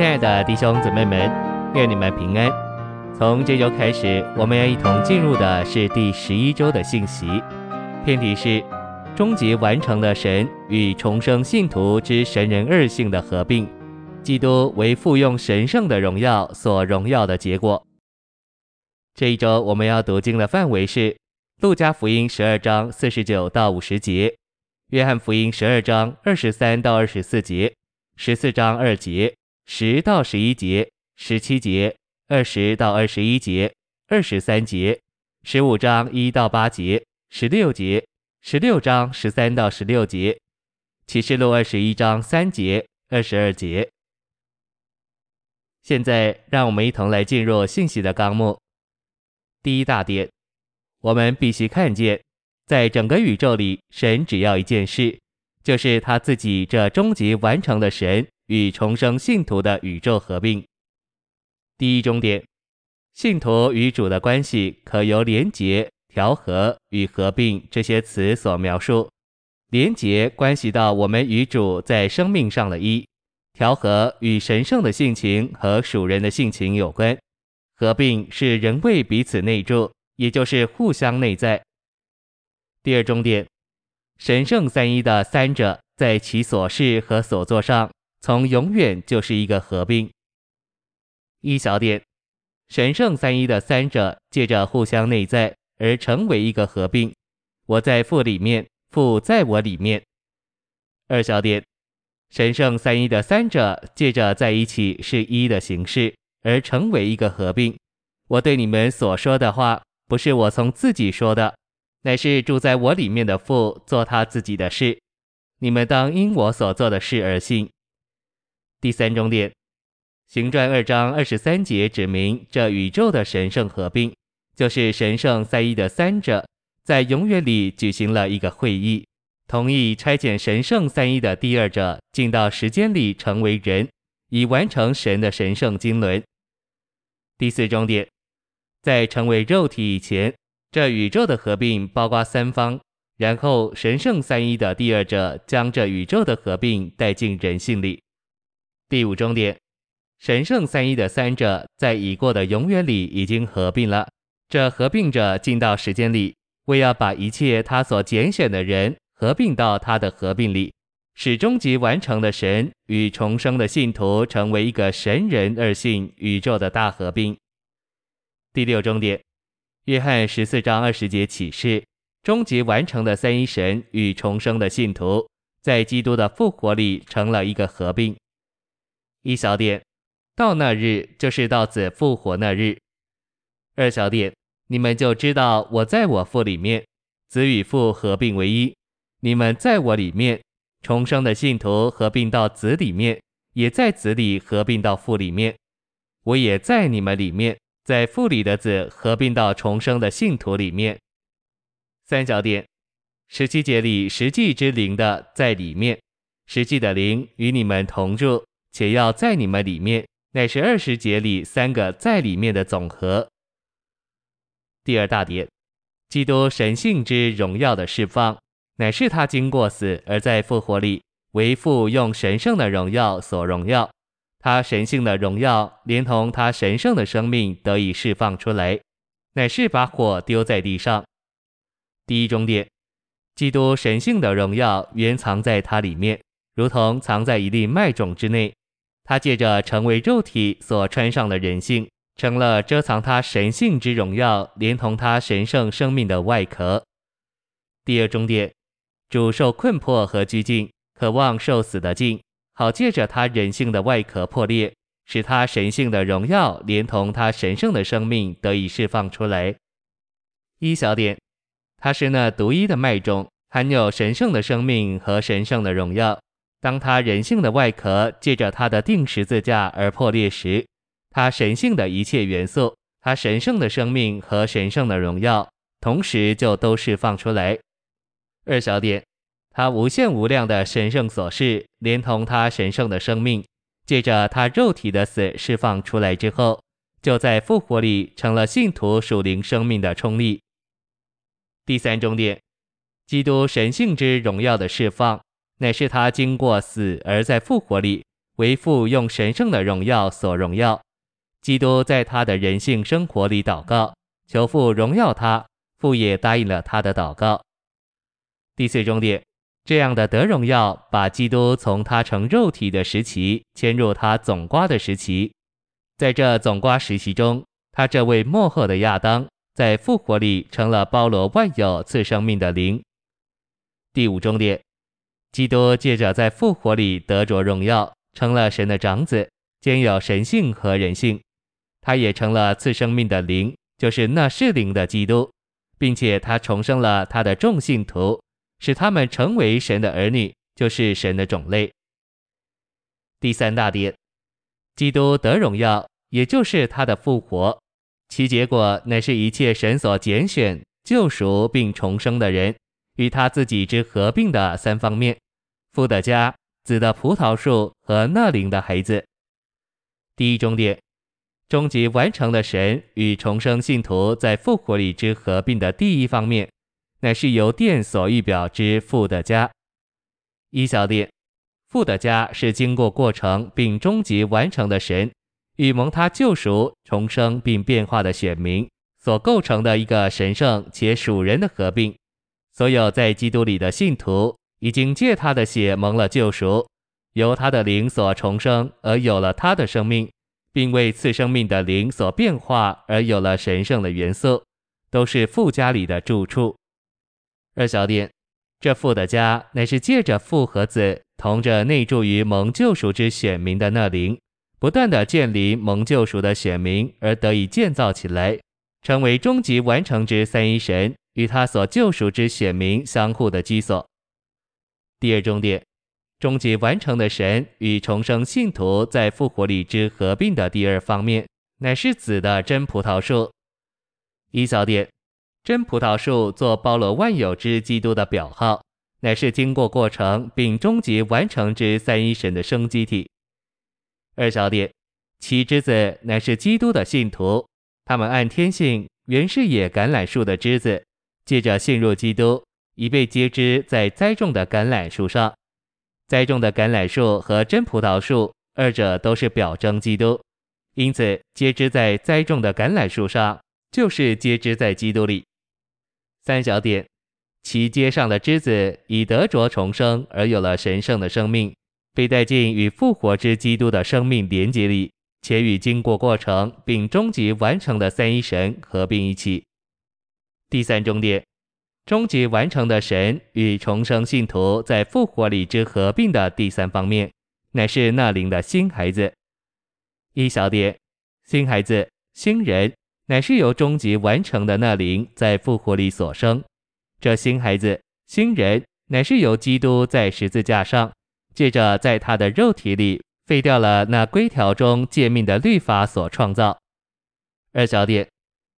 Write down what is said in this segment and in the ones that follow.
亲爱的弟兄姊妹们，愿你们平安。从这周开始，我们要一同进入的是第十一周的信息，片题是终极完成的神与重生信徒之神人二性的合并，基督为父用神圣的荣耀所荣耀的结果。这一周我们要读经的范围是路加福音十二章四十九到五十节，约翰福音十二章二十三到二十四节。十四章二节，十到十一节，十七节，二十到二十一节，二十三节，十五章一到八节，十六节，十六章十三到十六节，启示录二十一章三节，二十二节。现在，让我们一同来进入信息的纲目。第一大点，我们必须看见，在整个宇宙里，神只要一件事。就是他自己这终极完成的神与重生信徒的宇宙合并。第一终点，信徒与主的关系可由连结、调和与合并这些词所描述。连结关系到我们与主在生命上的一；调和与神圣的性情和属人的性情有关；合并是人为彼此内住，也就是互相内在。第二终点。神圣三一的三者在其所事和所作上，从永远就是一个合并。一小点，神圣三一的三者借着互相内在而成为一个合并。我在父里面，父在我里面。二小点，神圣三一的三者借着在一起是一的形式而成为一个合并。我对你们所说的话，不是我从自己说的。乃是住在我里面的父做他自己的事，你们当因我所做的事而信。第三终点，行传二章二十三节指明这宇宙的神圣合并，就是神圣三一的三者在永远里举行了一个会议，同意差遣神圣三一的第二者进到时间里成为人，以完成神的神圣经纶。第四终点，在成为肉体以前。这宇宙的合并包括三方，然后神圣三一的第二者将这宇宙的合并带进人性里。第五终点，神圣三一的三者在已过的永远里已经合并了。这合并者进到时间里，为要把一切他所拣选的人合并到他的合并里，使终极完成的神与重生的信徒成为一个神人二性宇宙的大合并。第六终点。约翰十四章二十节启示，终极完成的三一神与重生的信徒，在基督的复活里成了一个合并。一小点，到那日就是到子复活那日。二小点，你们就知道我在我父里面，子与父合并为一。你们在我里面，重生的信徒合并到子里面，也在子里合并到父里面。我也在你们里面。在父里的子合并到重生的信徒里面。三小点，十七节里实际之灵的在里面，实际的灵与你们同住，且要在你们里面，乃是二十节里三个在里面的总和。第二大点，基督神性之荣耀的释放，乃是他经过死而在复活里为父用神圣的荣耀所荣耀。他神性的荣耀，连同他神圣的生命得以释放出来，乃是把火丢在地上。第一终点，基督神性的荣耀原藏在他里面，如同藏在一粒麦种之内。他借着成为肉体所穿上的人性，成了遮藏他神性之荣耀，连同他神圣生命的外壳。第二终点，主受困迫和拘禁，渴望受死的境。好借着他人性的外壳破裂，使他神性的荣耀连同他神圣的生命得以释放出来。一小点，他是那独一的麦种，含有神圣的生命和神圣的荣耀。当他人性的外壳借着他的定十字架而破裂时，他神性的一切元素，他神圣的生命和神圣的荣耀，同时就都释放出来。二小点。他无限无量的神圣所示，连同他神圣的生命，借着他肉体的死释放出来之后，就在复活里成了信徒属灵生命的冲力。第三终点，基督神性之荣耀的释放，乃是他经过死而在复活里为父用神圣的荣耀所荣耀。基督在他的人性生活里祷告，求父荣耀他，父也答应了他的祷告。第四重点，这样的得荣耀，把基督从他成肉体的时期迁入他总瓜的时期，在这总瓜时期中，他这位幕后的亚当，在复活里成了包罗万有赐生命的灵。第五重点，基督借着在复活里得着荣耀，成了神的长子，兼有神性和人性。他也成了赐生命的灵，就是那是灵的基督，并且他重生了他的众信徒，使他们成为神的儿女，就是神的种类。第三大点，基督得荣耀，也就是他的复活，其结果乃是一切神所拣选、救赎并重生的人与他自己之合并的三方面：父的家、子的葡萄树和那灵的孩子。第一终点。终极完成的神与重生信徒在复活里之合并的第一方面，乃是由殿所预表之父的家。一小点，父的家是经过过程并终极完成的神与蒙他救赎、重生并变化的选民所构成的一个神圣且属人的合并。所有在基督里的信徒已经借他的血蒙了救赎，由他的灵所重生而有了他的生命。并为赐生命的灵所变化而有了神圣的元素，都是父家里的住处。二小点，这父的家乃是借着父和子同着内住于蒙救赎之选民的那灵，不断的建立蒙救赎的选民而得以建造起来，成为终极完成之三一神与他所救赎之选民相互的居所。第二重点。终极完成的神与重生信徒在复活里之合并的第二方面，乃是子的真葡萄树。一小点，真葡萄树做包罗万有之基督的表号，乃是经过过程并终极完成之三一神的生机体。二小点，其枝子乃是基督的信徒，他们按天性原是野橄榄树的枝子，借着信入基督，已被接枝在栽种的橄榄树上。栽种的橄榄树和真葡萄树，二者都是表征基督，因此接枝在栽种的橄榄树上，就是接枝在基督里。三小点，其接上的枝子已得着重生，而有了神圣的生命，被带进与复活之基督的生命连结里，且与经过过程并终极完成的三一神合并一起。第三重点。终极完成的神与重生信徒在复活里之合并的第三方面，乃是那灵的新孩子。一小点，新孩子、新人，乃是由终极完成的那灵在复活里所生。这新孩子、新人，乃是由基督在十字架上，借着在他的肉体里废掉了那规条中诫命的律法所创造。二小点，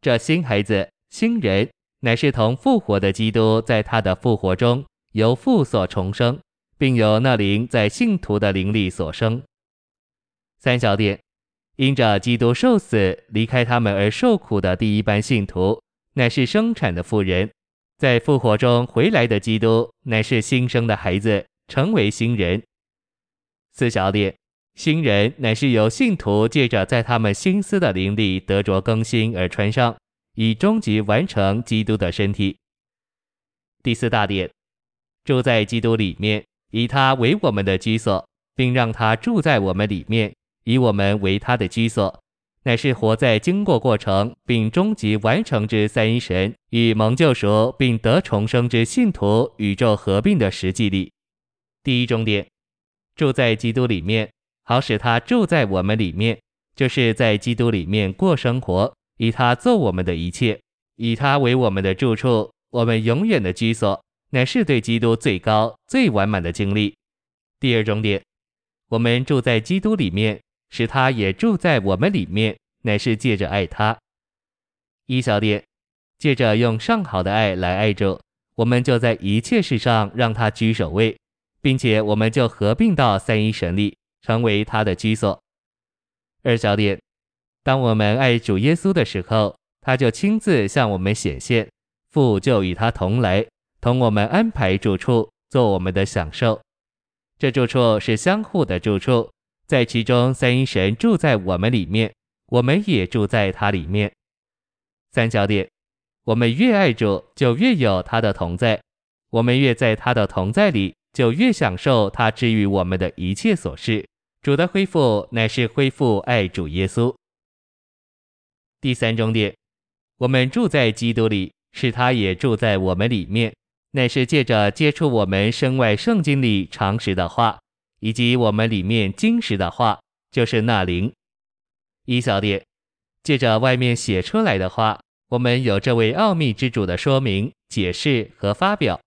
这新孩子、新人。乃是同复活的基督在他的复活中由父所重生，并由那灵在信徒的灵力所生。三小点，因着基督受死离开他们而受苦的第一班信徒，乃是生产的妇人；在复活中回来的基督，乃是新生的孩子，成为新人。四小点，新人乃是由信徒借着在他们心思的灵力得着更新而穿上。以终极完成基督的身体。第四大点，住在基督里面，以他为我们的居所，并让他住在我们里面，以我们为他的居所，乃是活在经过过程并终极完成之三一神与蒙救赎并得重生之信徒宇宙合并的实际里。第一重点，住在基督里面，好使他住在我们里面，就是在基督里面过生活。以他做我们的一切，以他为我们的住处，我们永远的居所，乃是对基督最高、最完满的经历。第二重点，我们住在基督里面，使他也住在我们里面，乃是借着爱他。一小点，借着用上好的爱来爱主，我们就在一切事上让他居首位，并且我们就合并到三一神里，成为他的居所。二小点。当我们爱主耶稣的时候，他就亲自向我们显现，父就与他同来，同我们安排住处，做我们的享受。这住处是相互的住处，在其中三一神住在我们里面，我们也住在他里面。三小点，我们越爱主，就越有他的同在；我们越在他的同在里，就越享受他治愈我们的一切琐事。主的恢复乃是恢复爱主耶稣。第三重点，我们住在基督里，使他也住在我们里面，乃是借着接触我们身外圣经里常识的话。以及我们里面经实的话，就是那灵。一小点，借着外面写出来的话，我们有这位奥秘之主的说明、解释和发表；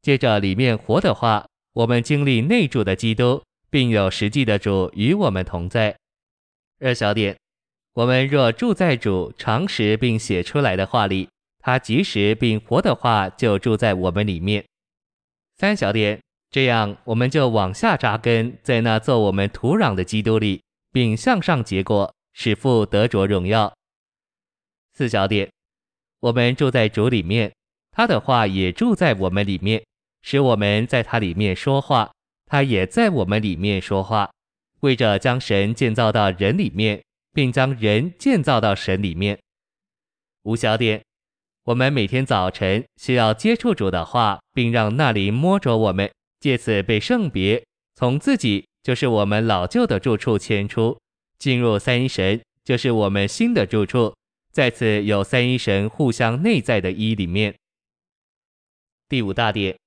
借着里面活的话，我们经历内住的基督，并有实际的主与我们同在。二小点，我们若住在主常识并写出来的话里，他及时并活的话就住在我们里面。三小点。这样，我们就往下扎根在那做我们土壤的基督里，并向上结果，使父得着荣耀。四小点，我们住在主里面，他的话也住在我们里面，使我们在他里面说话，他也在我们里面说话，为着将神建造到人里面，并将人建造到神里面。五小点，我们每天早晨需要接触主的话，并让那里摸着我们。借此被圣别，从自己就是我们老旧的住处迁出，进入三一神，就是我们新的住处，在此有三一神互相内在的一里面。第五大点，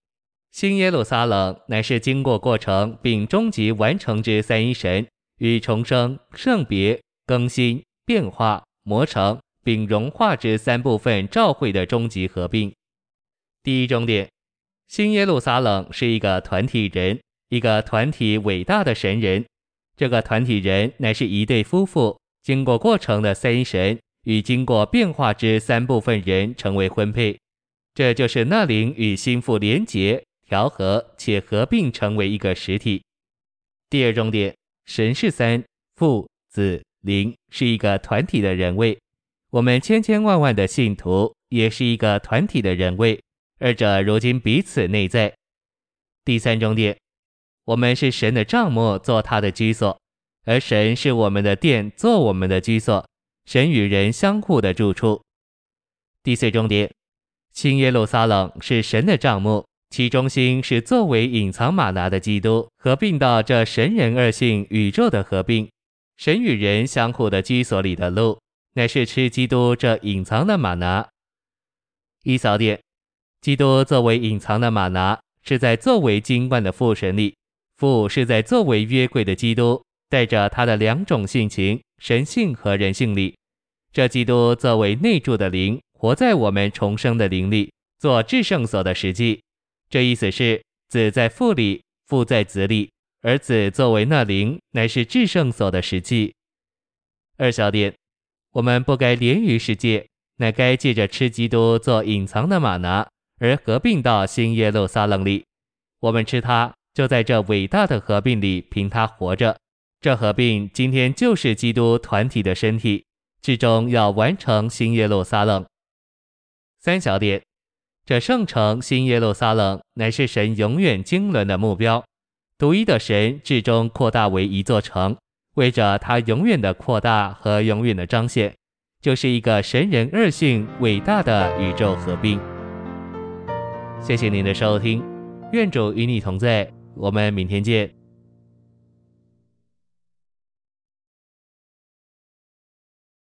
新耶路撒冷乃是经过过程并终极完成之三一神与重生、圣别、更新、变化、磨成并融化之三部分召会的终极合并。第一终点。新耶路撒冷是一个团体人，一个团体伟大的神人。这个团体人乃是一对夫妇，经过过程的三神与经过变化之三部分人成为婚配。这就是那灵与心腹连结、调和且合并成为一个实体。第二重点，神是三，父、子、灵是一个团体的人位。我们千千万万的信徒也是一个团体的人位。二者如今彼此内在。第三重点，我们是神的帐幕，做他的居所；而神是我们的殿，做我们的居所。神与人相互的住处。第四重点，新耶路撒冷是神的帐幕，其中心是作为隐藏吗哪的基督，合并到这神人二性宇宙的合并。神与人相互的居所里的路，乃是吃基督这隐藏的玛拿。一小点。基督作为隐藏的玛拿，是在作为金冠的父神里；父是在作为约柜的基督，带着他的两种性情、神性和人性里。这基督作为内住的灵，活在我们重生的灵里，做至圣所的实际。这意思是子在父里，父在子里，而子作为那灵，乃是至圣所的实际。二小点，我们不该连于世界，乃该借着吃基督做隐藏的马拿。而合并到新耶路撒冷里，我们吃它，就在这伟大的合并里凭它活着。这合并今天就是基督团体的身体，至终要完成新耶路撒冷。三小点，这圣城新耶路撒冷乃是神永远经纶的目标，独一的神至终扩大为一座城，为着他永远的扩大和永远的彰显，就是一个神人二性伟大的宇宙合并。谢谢您的收听，愿主与你同在，我们明天见。